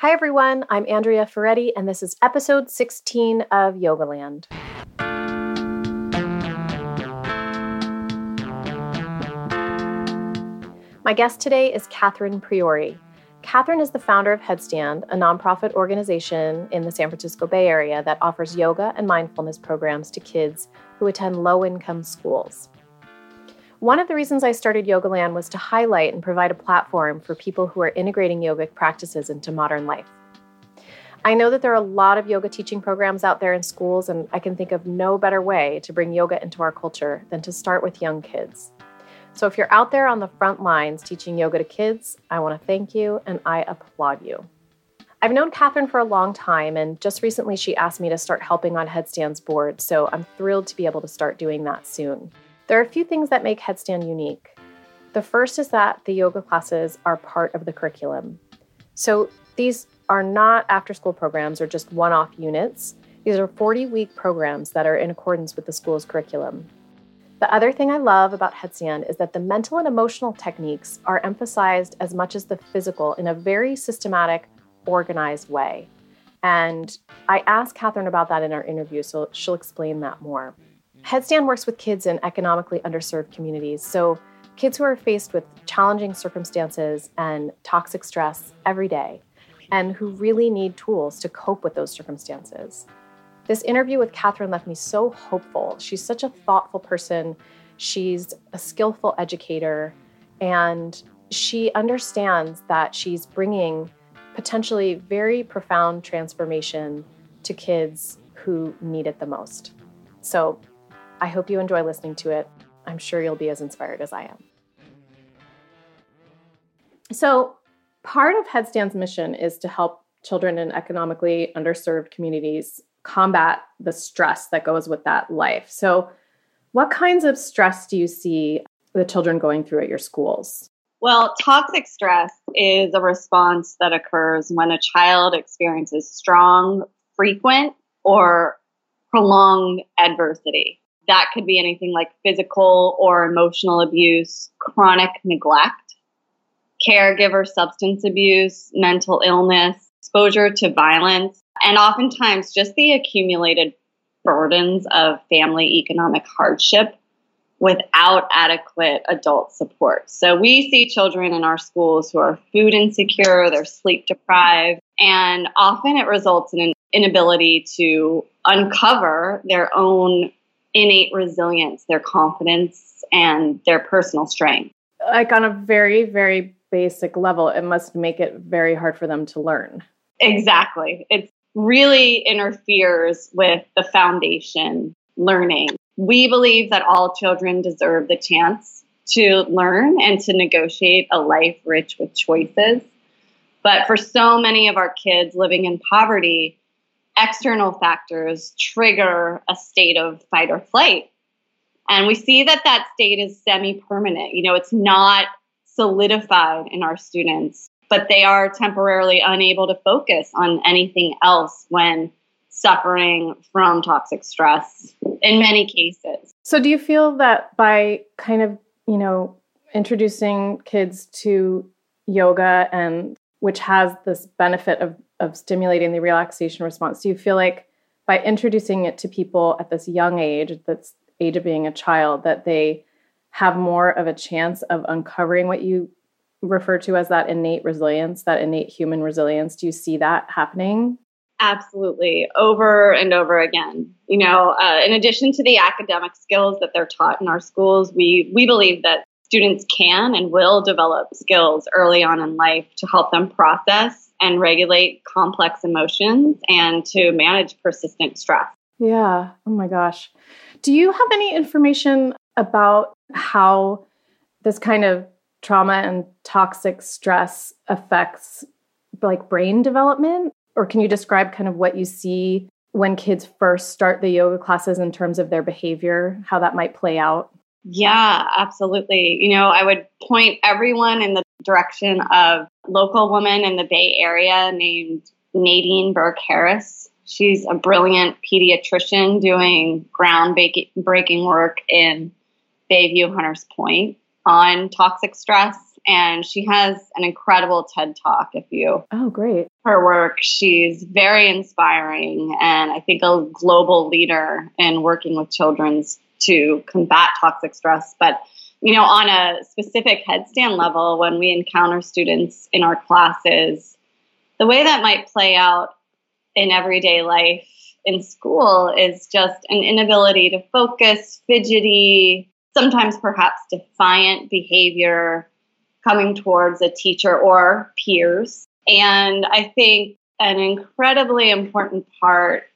Hi, everyone. I'm Andrea Ferretti, and this is episode 16 of Yogaland. My guest today is Catherine Priore. Catherine is the founder of Headstand, a nonprofit organization in the San Francisco Bay Area that offers yoga and mindfulness programs to kids who attend low income schools. One of the reasons I started Yogaland was to highlight and provide a platform for people who are integrating yogic practices into modern life. I know that there are a lot of yoga teaching programs out there in schools, and I can think of no better way to bring yoga into our culture than to start with young kids. So if you're out there on the front lines teaching yoga to kids, I want to thank you and I applaud you. I've known Catherine for a long time, and just recently she asked me to start helping on Headstand's board, so I'm thrilled to be able to start doing that soon. There are a few things that make Headstand unique. The first is that the yoga classes are part of the curriculum. So these are not after school programs or just one off units. These are 40 week programs that are in accordance with the school's curriculum. The other thing I love about Headstand is that the mental and emotional techniques are emphasized as much as the physical in a very systematic, organized way. And I asked Catherine about that in our interview, so she'll explain that more. Headstand works with kids in economically underserved communities. So, kids who are faced with challenging circumstances and toxic stress every day, and who really need tools to cope with those circumstances. This interview with Catherine left me so hopeful. She's such a thoughtful person, she's a skillful educator, and she understands that she's bringing potentially very profound transformation to kids who need it the most. So, I hope you enjoy listening to it. I'm sure you'll be as inspired as I am. So, part of Headstand's mission is to help children in economically underserved communities combat the stress that goes with that life. So, what kinds of stress do you see the children going through at your schools? Well, toxic stress is a response that occurs when a child experiences strong, frequent, or prolonged adversity. That could be anything like physical or emotional abuse, chronic neglect, caregiver substance abuse, mental illness, exposure to violence, and oftentimes just the accumulated burdens of family economic hardship without adequate adult support. So we see children in our schools who are food insecure, they're sleep deprived, and often it results in an inability to uncover their own innate resilience, their confidence, and their personal strength. Like on a very, very basic level, it must make it very hard for them to learn. Exactly. It really interferes with the foundation learning. We believe that all children deserve the chance to learn and to negotiate a life rich with choices. But for so many of our kids living in poverty, external factors trigger a state of fight or flight. And we see that that state is semi permanent. You know, it's not solidified in our students, but they are temporarily unable to focus on anything else when suffering from toxic stress in many cases. So, do you feel that by kind of, you know, introducing kids to yoga and which has this benefit of of stimulating the relaxation response. Do you feel like by introducing it to people at this young age that's age of being a child that they have more of a chance of uncovering what you refer to as that innate resilience that innate human resilience? Do you see that happening? Absolutely. Over and over again. You know uh, in addition to the academic skills that they're taught in our schools we we believe that students can and will develop skills early on in life to help them process and regulate complex emotions and to manage persistent stress. Yeah. Oh my gosh. Do you have any information about how this kind of trauma and toxic stress affects like brain development? Or can you describe kind of what you see when kids first start the yoga classes in terms of their behavior, how that might play out? Yeah, absolutely. You know, I would point everyone in the direction of local woman in the Bay Area named Nadine Burke Harris. She's a brilliant pediatrician doing groundbreaking work in Bayview Hunters Point on toxic stress and she has an incredible TED talk. If you oh great her work, she's very inspiring, and I think a global leader in working with children's to combat toxic stress. But you know, on a specific headstand level, when we encounter students in our classes, the way that might play out in everyday life in school is just an inability to focus, fidgety, sometimes perhaps defiant behavior coming towards a teacher or peers. And I think an incredibly important part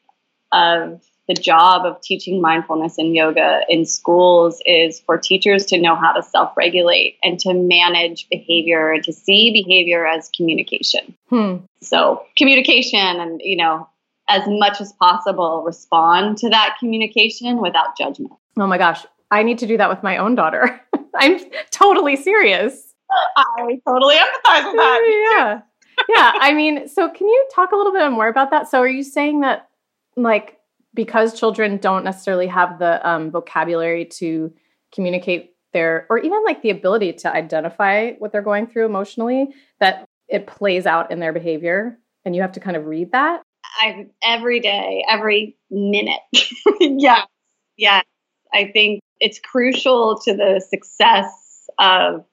of the job of teaching mindfulness and yoga in schools is for teachers to know how to self regulate and to manage behavior and to see behavior as communication. Hmm. So, communication and, you know, as much as possible respond to that communication without judgment. Oh my gosh, I need to do that with my own daughter. I'm totally serious. I totally empathize with that. Yeah. yeah. I mean, so can you talk a little bit more about that? So, are you saying that, like, because children don't necessarily have the um, vocabulary to communicate their, or even like the ability to identify what they're going through emotionally, that it plays out in their behavior and you have to kind of read that? I every day, every minute. yeah. Yeah. I think it's crucial to the success of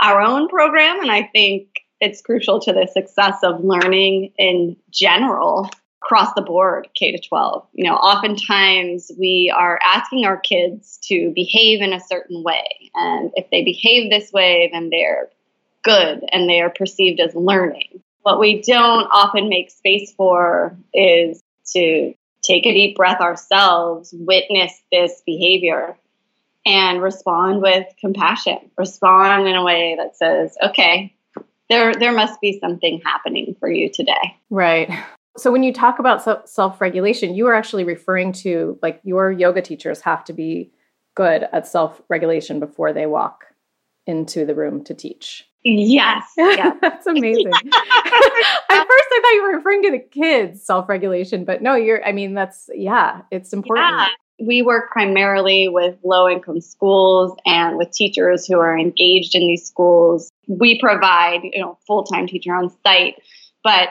our own program. And I think it's crucial to the success of learning in general across the board, K to 12. You know, oftentimes we are asking our kids to behave in a certain way. And if they behave this way, then they're good and they are perceived as learning. What we don't often make space for is to take a deep breath ourselves, witness this behavior, and respond with compassion. Respond in a way that says, okay, there, there must be something happening for you today. Right. So when you talk about self-regulation, you are actually referring to like your yoga teachers have to be good at self-regulation before they walk into the room to teach. Yes. Yeah. That's amazing. At first I thought you were referring to the kids self-regulation, but no, you're I mean that's yeah, it's important. Yeah. We work primarily with low income schools and with teachers who are engaged in these schools. We provide, you know, full-time teacher on site, but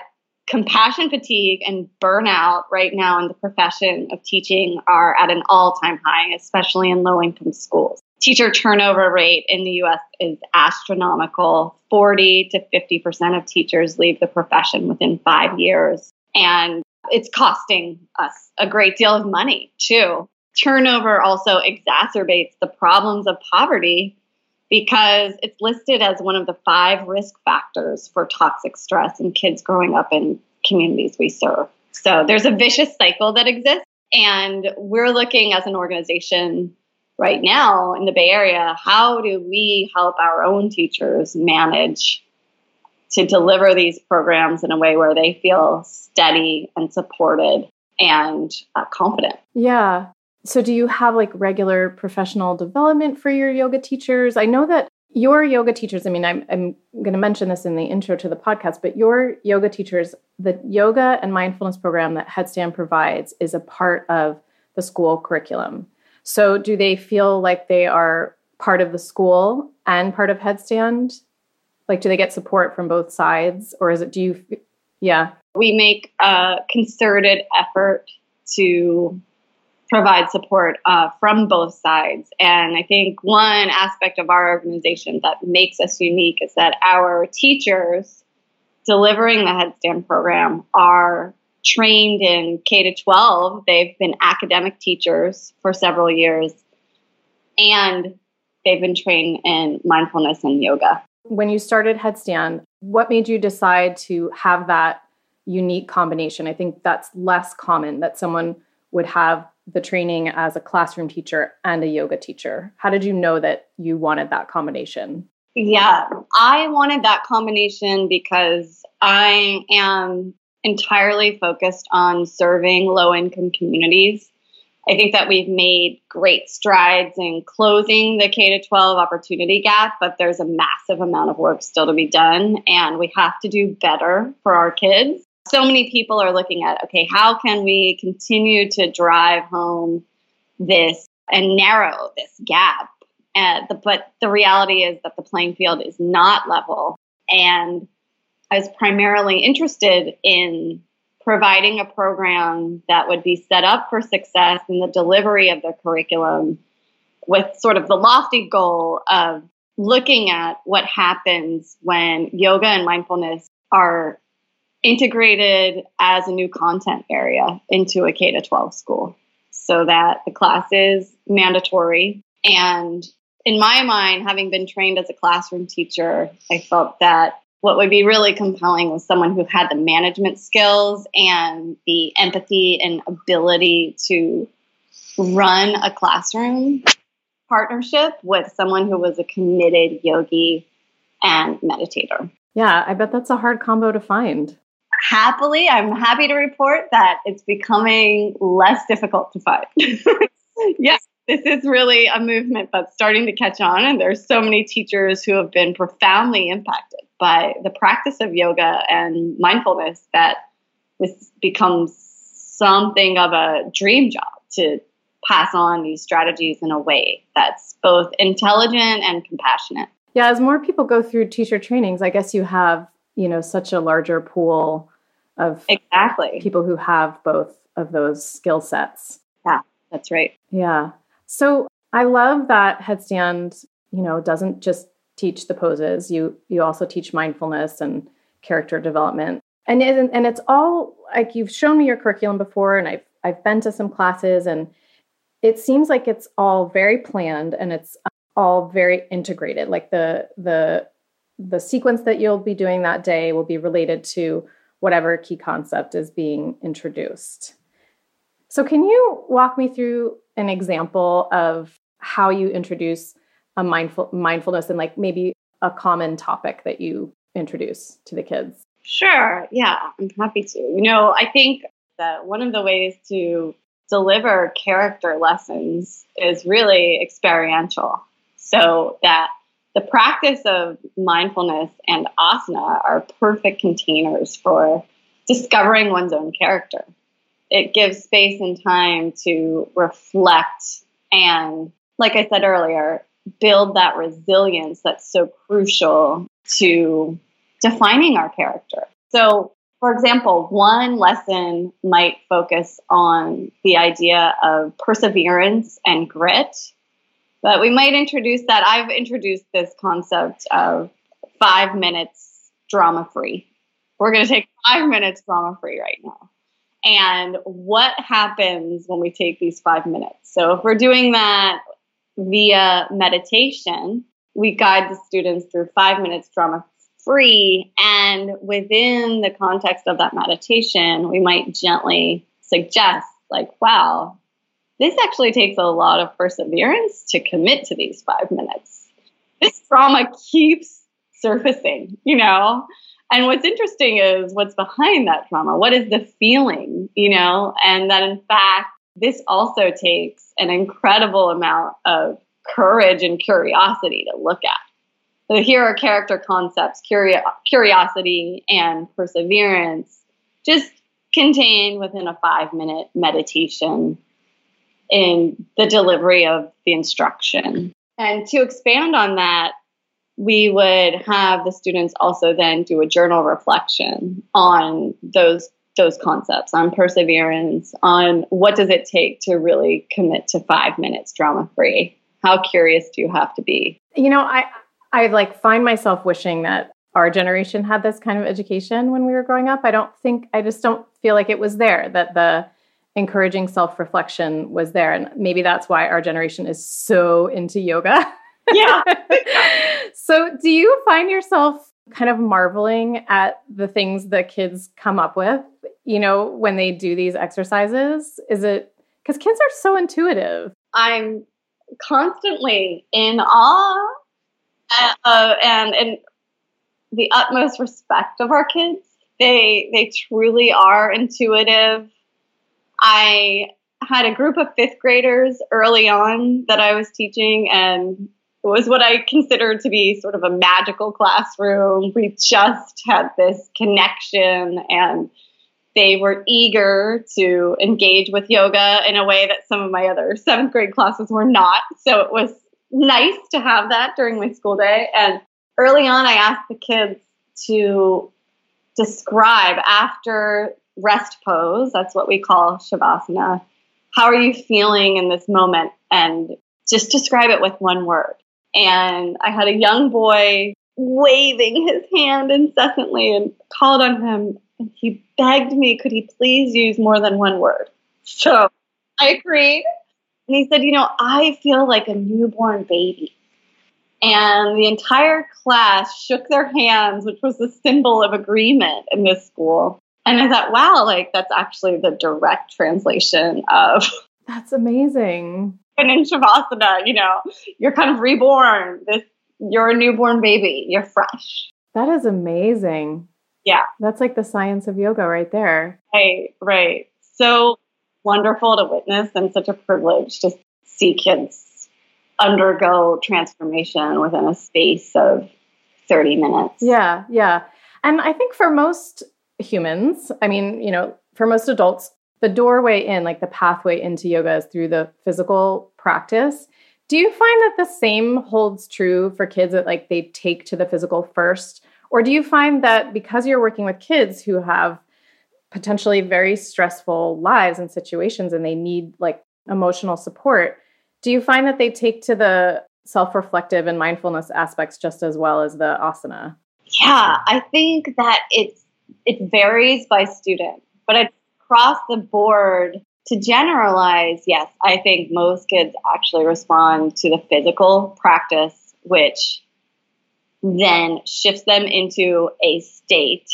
compassion fatigue and burnout right now in the profession of teaching are at an all-time high, especially in low income schools teacher turnover rate in the US is astronomical. 40 to 50% of teachers leave the profession within five years. And it's costing us a great deal of money, too. Turnover also exacerbates the problems of poverty because it's listed as one of the five risk factors for toxic stress in kids growing up in communities we serve. So there's a vicious cycle that exists. And we're looking as an organization right now in the Bay Area, how do we help our own teachers manage to deliver these programs in a way where they feel steady and supported and uh, confident? Yeah. So, do you have like regular professional development for your yoga teachers? I know that your yoga teachers, I mean, I'm, I'm going to mention this in the intro to the podcast, but your yoga teachers, the yoga and mindfulness program that Headstand provides is a part of the school curriculum. So, do they feel like they are part of the school and part of Headstand? Like, do they get support from both sides, or is it? Do you? Yeah, we make a concerted effort to provide support uh, from both sides. And I think one aspect of our organization that makes us unique is that our teachers delivering the Headstand program are trained in K to 12. They've been academic teachers for several years and they've been trained in mindfulness and yoga. When you started Headstand, what made you decide to have that unique combination? I think that's less common that someone would have the training as a classroom teacher and a yoga teacher. How did you know that you wanted that combination? Yeah, I wanted that combination because I am entirely focused on serving low income communities. I think that we've made great strides in closing the K 12 opportunity gap, but there's a massive amount of work still to be done, and we have to do better for our kids. So many people are looking at okay, how can we continue to drive home this and narrow this gap And the, but the reality is that the playing field is not level. And I was primarily interested in providing a program that would be set up for success in the delivery of the curriculum with sort of the lofty goal of looking at what happens when yoga and mindfulness are integrated as a new content area into a K to 12 school so that the class is mandatory. And in my mind, having been trained as a classroom teacher, I felt that what would be really compelling was someone who had the management skills and the empathy and ability to run a classroom partnership with someone who was a committed yogi and meditator. Yeah, I bet that's a hard combo to find. Happily, I'm happy to report that it's becoming less difficult to find. yes, this is really a movement that's starting to catch on, and there's so many teachers who have been profoundly impacted by the practice of yoga and mindfulness that this becomes something of a dream job to pass on these strategies in a way that's both intelligent and compassionate. Yeah, as more people go through teacher trainings, I guess you have, you know, such a larger pool of exactly people who have both of those skill sets. Yeah, that's right. Yeah. So I love that headstand, you know, doesn't just teach the poses. You you also teach mindfulness and character development. And it, and it's all like you've shown me your curriculum before and I've I've been to some classes and it seems like it's all very planned and it's all very integrated. Like the the the sequence that you'll be doing that day will be related to whatever key concept is being introduced. So can you walk me through an example of how you introduce a mindful mindfulness and like maybe a common topic that you introduce to the kids? Sure. Yeah, I'm happy to. You know, I think that one of the ways to deliver character lessons is really experiential. So that the practice of mindfulness and asana are perfect containers for discovering one's own character. It gives space and time to reflect and, like I said earlier, build that resilience that's so crucial to defining our character. So, for example, one lesson might focus on the idea of perseverance and grit, but we might introduce that. I've introduced this concept of five minutes drama free. We're going to take five minutes drama free right now. And what happens when we take these five minutes? So, if we're doing that via meditation, we guide the students through five minutes drama free. And within the context of that meditation, we might gently suggest, like, wow, this actually takes a lot of perseverance to commit to these five minutes. This trauma keeps surfacing, you know? And what's interesting is what's behind that trauma. What is the feeling, you know? And that in fact, this also takes an incredible amount of courage and curiosity to look at. So here are character concepts, curio- curiosity and perseverance, just contained within a five minute meditation in the delivery of the instruction. And to expand on that, we would have the students also then do a journal reflection on those those concepts on perseverance on what does it take to really commit to 5 minutes drama free how curious do you have to be? You know i i like find myself wishing that our generation had this kind of education when we were growing up. I don't think i just don't feel like it was there that the encouraging self-reflection was there. And maybe that's why our generation is so into yoga. Yeah. So do you find yourself kind of marveling at the things the kids come up with you know when they do these exercises? Is it because kids are so intuitive. I'm constantly in awe uh, and and the utmost respect of our kids. They they truly are intuitive I had a group of fifth graders early on that I was teaching, and it was what I considered to be sort of a magical classroom. We just had this connection, and they were eager to engage with yoga in a way that some of my other seventh grade classes were not. So it was nice to have that during my school day. And early on, I asked the kids to describe after rest pose, that's what we call Shavasana, how are you feeling in this moment? And just describe it with one word. And I had a young boy waving his hand incessantly and called on him. And he begged me, could he please use more than one word? So I agreed. And he said, You know, I feel like a newborn baby. And the entire class shook their hands, which was the symbol of agreement in this school. And I thought, wow, like that's actually the direct translation of. That's amazing. And in Shavasana, you know, you're kind of reborn. This, you're a newborn baby. You're fresh. That is amazing. Yeah. That's like the science of yoga right there. Right, right. So wonderful to witness and such a privilege to see kids undergo transformation within a space of 30 minutes. Yeah, yeah. And I think for most humans, I mean, you know, for most adults, the doorway in, like the pathway into yoga is through the physical practice. Do you find that the same holds true for kids that like they take to the physical first? Or do you find that because you're working with kids who have potentially very stressful lives and situations and they need like emotional support, do you find that they take to the self reflective and mindfulness aspects just as well as the asana? Yeah, I think that it's it varies by student, but across the board, to generalize, yes, I think most kids actually respond to the physical practice, which then shifts them into a state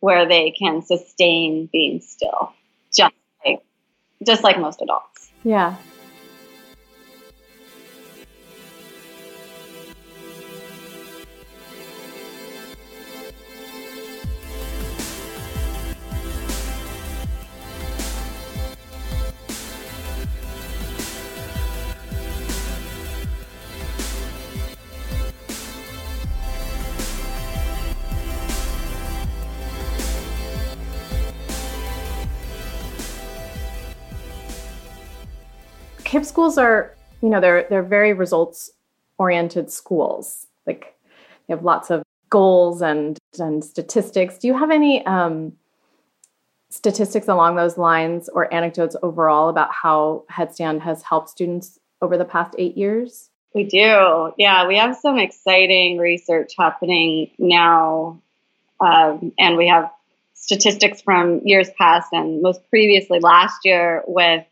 where they can sustain being still, just like, just like most adults. Yeah. KIPP schools are, you know, they're they're very results oriented schools. Like they have lots of goals and and statistics. Do you have any um, statistics along those lines or anecdotes overall about how Headstand has helped students over the past eight years? We do. Yeah, we have some exciting research happening now. Um, and we have statistics from years past and most previously last year with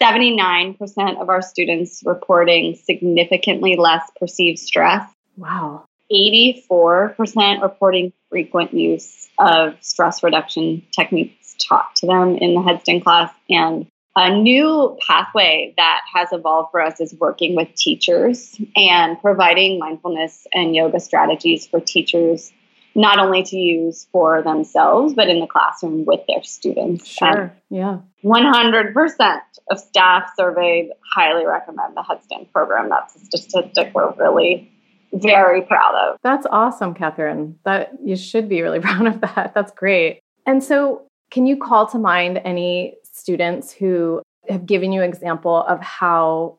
79% of our students reporting significantly less perceived stress. Wow. 84% reporting frequent use of stress reduction techniques taught to them in the Headstand class. And a new pathway that has evolved for us is working with teachers and providing mindfulness and yoga strategies for teachers not only to use for themselves, but in the classroom with their students. Sure. And yeah. 100% of staff surveyed highly recommend the Headstand program. That's a statistic we're really very proud of. That's awesome, Catherine. That you should be really proud of that. That's great. And so, can you call to mind any students who have given you an example of how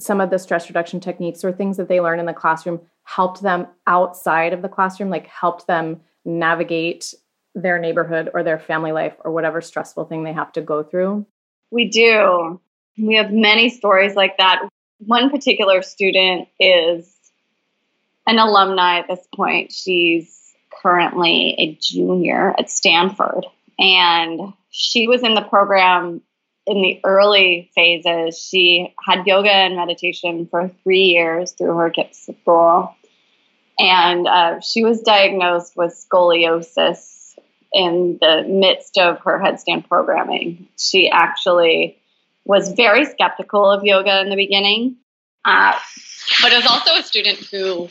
some of the stress reduction techniques or things that they learn in the classroom helped them outside of the classroom, like helped them navigate their neighborhood or their family life or whatever stressful thing they have to go through? We do. We have many stories like that. One particular student is an alumni at this point. She's currently a junior at Stanford. And she was in the program in the early phases. She had yoga and meditation for three years through her KIPP school and uh, she was diagnosed with scoliosis in the midst of her headstand programming. She actually was very skeptical of yoga in the beginning, uh, but is also a student who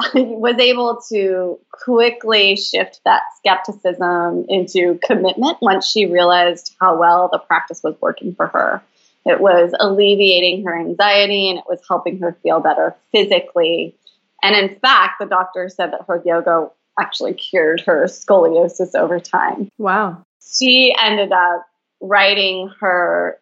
was able to quickly shift that skepticism into commitment once she realized how well the practice was working for her. It was alleviating her anxiety and it was helping her feel better physically and in fact, the doctor said that her yoga actually cured her scoliosis over time. Wow. She ended up writing her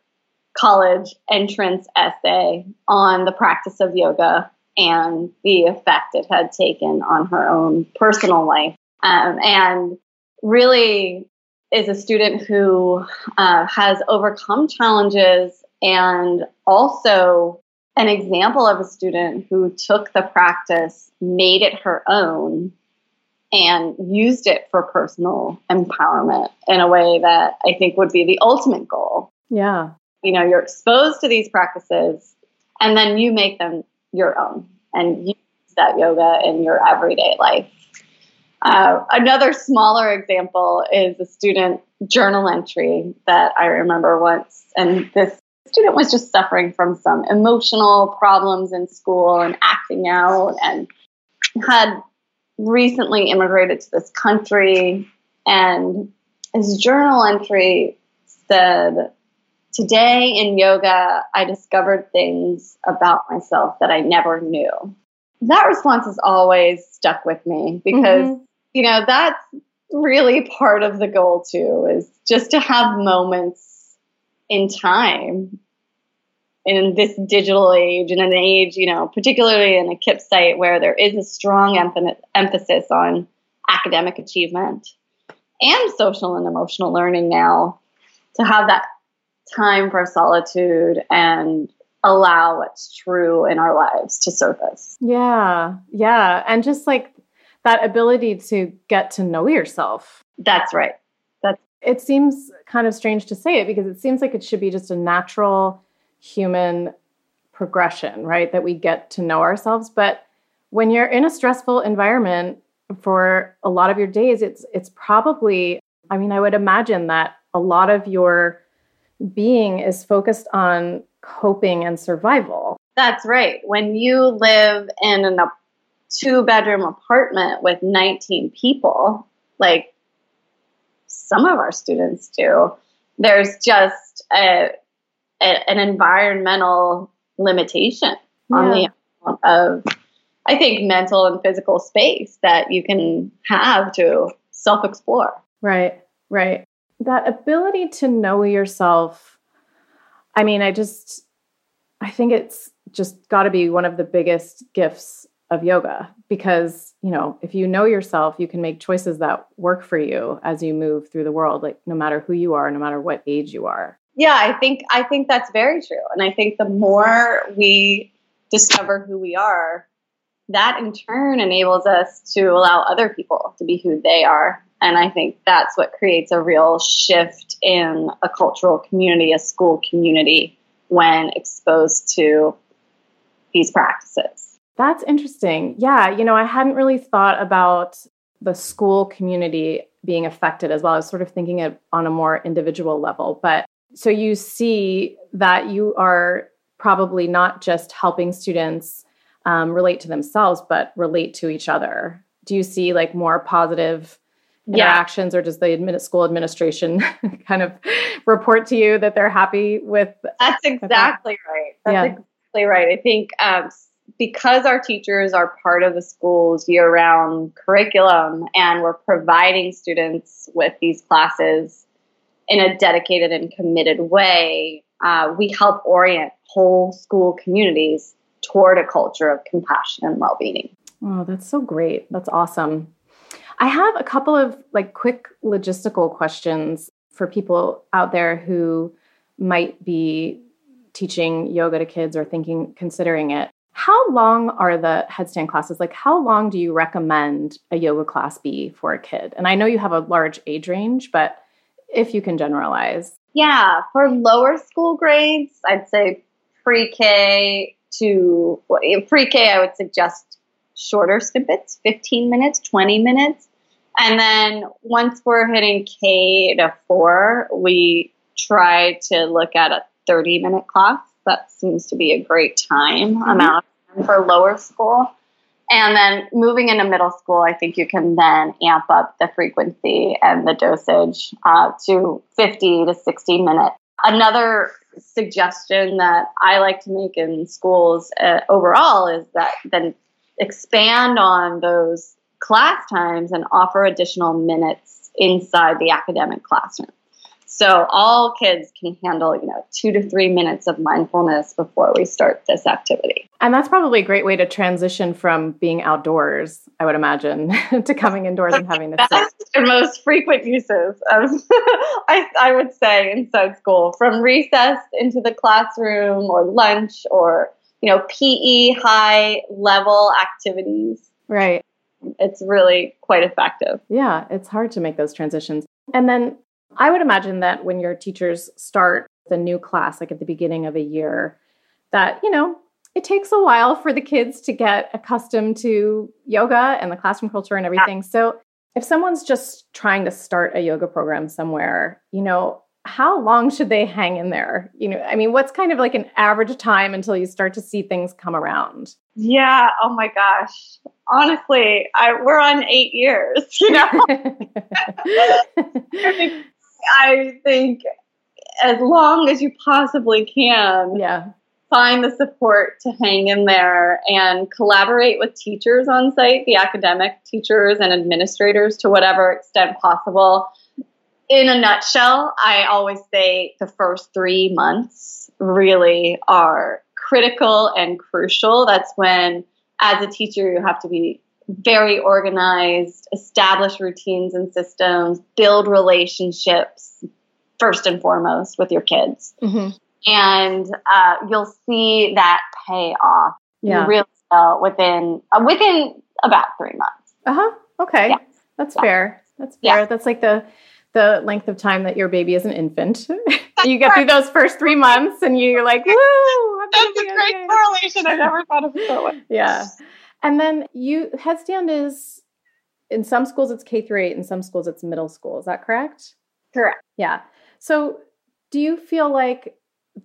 college entrance essay on the practice of yoga and the effect it had taken on her own personal life. Um, and really is a student who uh, has overcome challenges and also an example of a student who took the practice, made it her own, and used it for personal empowerment in a way that I think would be the ultimate goal. Yeah. You know, you're exposed to these practices and then you make them your own and use that yoga in your everyday life. Uh, another smaller example is a student journal entry that I remember once, and this student was just suffering from some emotional problems in school and acting out, and had recently immigrated to this country. And his journal entry said, Today in yoga, I discovered things about myself that I never knew. That response has always stuck with me because, mm-hmm. you know, that's really part of the goal too, is just to have moments in time in this digital age, in an age, you know, particularly in a KIPP site where there is a strong emphasis on academic achievement and social and emotional learning now, to have that time for solitude and allow what's true in our lives to surface. Yeah. Yeah. And just like that ability to get to know yourself. That's right. That's it seems kind of strange to say it because it seems like it should be just a natural human progression, right? That we get to know ourselves, but when you're in a stressful environment for a lot of your days, it's it's probably I mean, I would imagine that a lot of your being is focused on coping and survival. That's right. When you live in a two bedroom apartment with 19 people, like some of our students do, there's just a, a an environmental limitation yeah. on the amount of, I think, mental and physical space that you can have to self explore. Right, right that ability to know yourself i mean i just i think it's just got to be one of the biggest gifts of yoga because you know if you know yourself you can make choices that work for you as you move through the world like no matter who you are no matter what age you are. Yeah i think i think that's very true. And i think the more we discover who we are that in turn enables us to allow other people to be who they are and I think that's what creates a real shift in a cultural community, a school community, when exposed to these practices. That's interesting. Yeah, you know, I hadn't really thought about the school community being affected as well. I was sort of thinking it on a more individual level. But so you see that you are probably not just helping students um, relate to themselves, but relate to each other. Do you see like more positive interactions, yeah. or does the admin- school administration kind of report to you that they're happy with? That's exactly with that? right. That's yeah. exactly right. I think um, because our teachers are part of the school's year round curriculum and we're providing students with these classes in a dedicated and committed way, uh, we help orient whole school communities toward a culture of compassion and well being. Oh, that's so great. That's awesome. I have a couple of like quick logistical questions for people out there who might be teaching yoga to kids or thinking considering it. How long are the headstand classes? Like how long do you recommend a yoga class be for a kid? And I know you have a large age range, but if you can generalize. Yeah, for lower school grades, I'd say pre-K to pre-K I would suggest shorter snippets, 15 minutes, 20 minutes. And then once we're hitting K to four, we try to look at a 30 minute class. That seems to be a great time mm-hmm. amount for lower school. And then moving into middle school, I think you can then amp up the frequency and the dosage uh, to 50 to 60 minutes. Another suggestion that I like to make in schools uh, overall is that then expand on those class times and offer additional minutes inside the academic classroom. So all kids can handle, you know, two to three minutes of mindfulness before we start this activity. And that's probably a great way to transition from being outdoors, I would imagine, to coming indoors and having this. And most frequent uses of, I, I would say, inside school, from recess into the classroom or lunch or, you know, PE high level activities. Right. It's really quite effective. Yeah, it's hard to make those transitions. And then I would imagine that when your teachers start the new class, like at the beginning of a year, that, you know, it takes a while for the kids to get accustomed to yoga and the classroom culture and everything. Yeah. So if someone's just trying to start a yoga program somewhere, you know, how long should they hang in there? You know, I mean, what's kind of like an average time until you start to see things come around? Yeah. Oh my gosh. Honestly, I, we're on eight years, you know? I think as long as you possibly can. Yeah. Find the support to hang in there and collaborate with teachers on site, the academic teachers and administrators to whatever extent possible. In a nutshell, I always say the first three months really are critical and crucial. That's when, as a teacher, you have to be very organized, establish routines and systems, build relationships first and foremost with your kids. Mm-hmm. And uh, you'll see that pay off yeah. really well within uh, within about three months. Uh huh. Okay, yeah. that's yeah. fair. That's fair. That's like the the length of time that your baby is an infant. you get through those first three months, and you're like, "Woo!" That's a great okay. correlation. I never thought of it that way. Yeah. And then you headstand is in some schools it's K through 8 in some schools it's middle school. Is that correct? Correct. Yeah. So do you feel like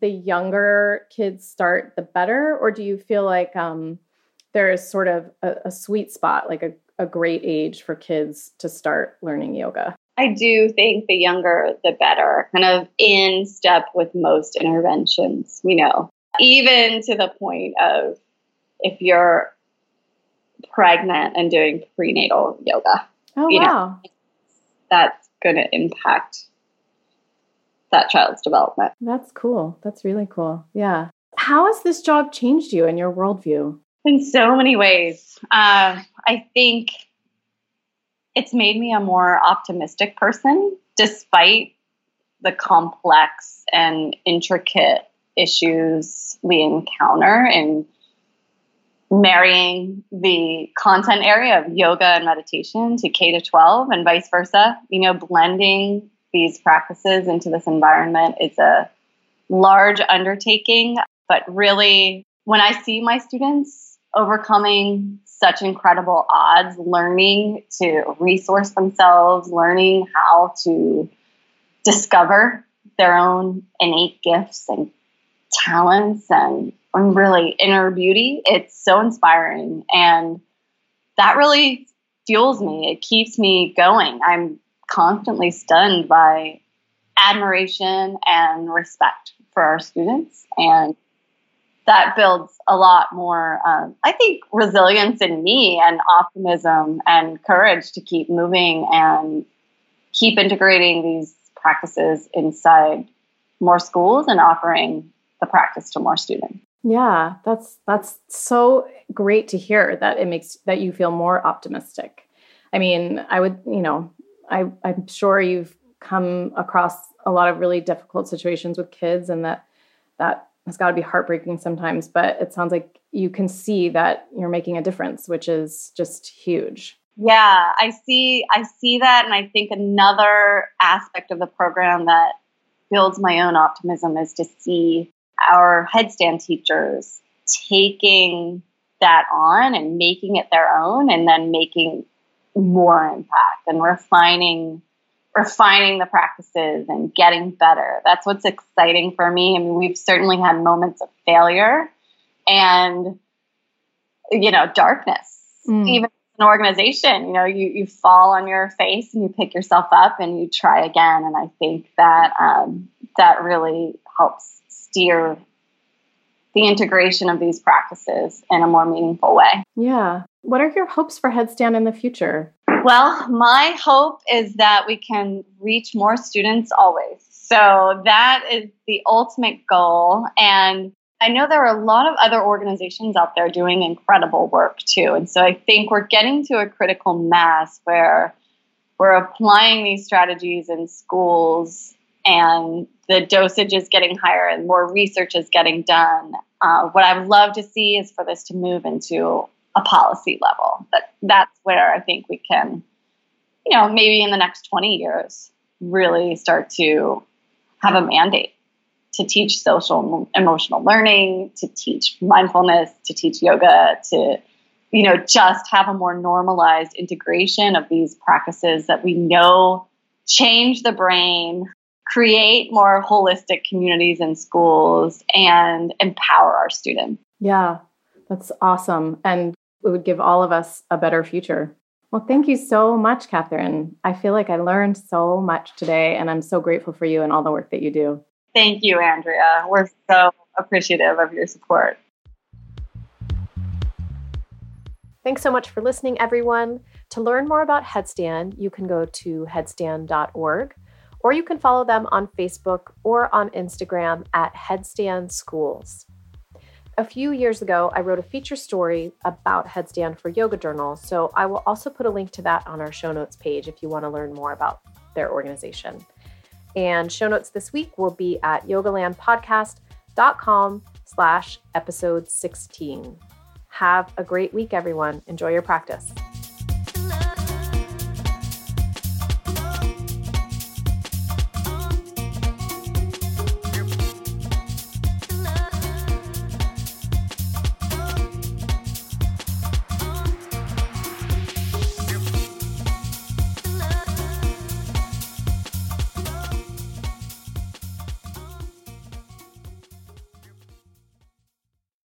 the younger kids start the better or do you feel like um, there is sort of a, a sweet spot like a, a great age for kids to start learning yoga? I do think the younger the better, kind of in step with most interventions, we know. Even to the point of if you're pregnant and doing prenatal yoga. Oh, you wow. Know, that's going to impact that child's development. That's cool. That's really cool. Yeah. How has this job changed you and your worldview? In so many ways. Uh, I think it's made me a more optimistic person despite the complex and intricate issues we encounter in marrying the content area of yoga and meditation to K to 12 and vice versa. You know, blending these practices into this environment is a large undertaking, but really, when I see my students overcoming such incredible odds, learning to resource themselves, learning how to discover their own innate gifts and talents and and really inner beauty. It's so inspiring. And that really fuels me. It keeps me going. I'm constantly stunned by admiration and respect for our students. And that builds a lot more, um, I think, resilience in me and optimism and courage to keep moving and keep integrating these practices inside more schools and offering the practice to more students. Yeah, that's that's so great to hear that it makes that you feel more optimistic. I mean, I would, you know, I I'm sure you've come across a lot of really difficult situations with kids and that that has got to be heartbreaking sometimes, but it sounds like you can see that you're making a difference, which is just huge. Yeah, I see I see that and I think another aspect of the program that builds my own optimism is to see our headstand teachers taking that on and making it their own and then making more impact and refining refining the practices and getting better. That's what's exciting for me. I mean, we've certainly had moments of failure and you know, darkness. Mm. Even an organization, you know, you, you fall on your face and you pick yourself up and you try again. And I think that um, that really helps steer the integration of these practices in a more meaningful way. Yeah. What are your hopes for Headstand in the future? Well, my hope is that we can reach more students always. So that is the ultimate goal. And I know there are a lot of other organizations out there doing incredible work too. And so I think we're getting to a critical mass where we're applying these strategies in schools and the dosage is getting higher and more research is getting done. Uh, what I would love to see is for this to move into a policy level. That that's where I think we can, you know, maybe in the next 20 years, really start to have a mandate to teach social emotional learning, to teach mindfulness, to teach yoga, to you know, just have a more normalized integration of these practices that we know change the brain, create more holistic communities in schools, and empower our students. Yeah, that's awesome. And it would give all of us a better future. Well, thank you so much, Katherine. I feel like I learned so much today, and I'm so grateful for you and all the work that you do. Thank you, Andrea. We're so appreciative of your support. Thanks so much for listening, everyone. To learn more about Headstand, you can go to headstand.org or you can follow them on Facebook or on Instagram at Headstand Schools. A few years ago, I wrote a feature story about Headstand for Yoga Journal, so I will also put a link to that on our show notes page if you want to learn more about their organization. And show notes this week will be at yogalandpodcast.com slash episode 16. Have a great week, everyone. Enjoy your practice.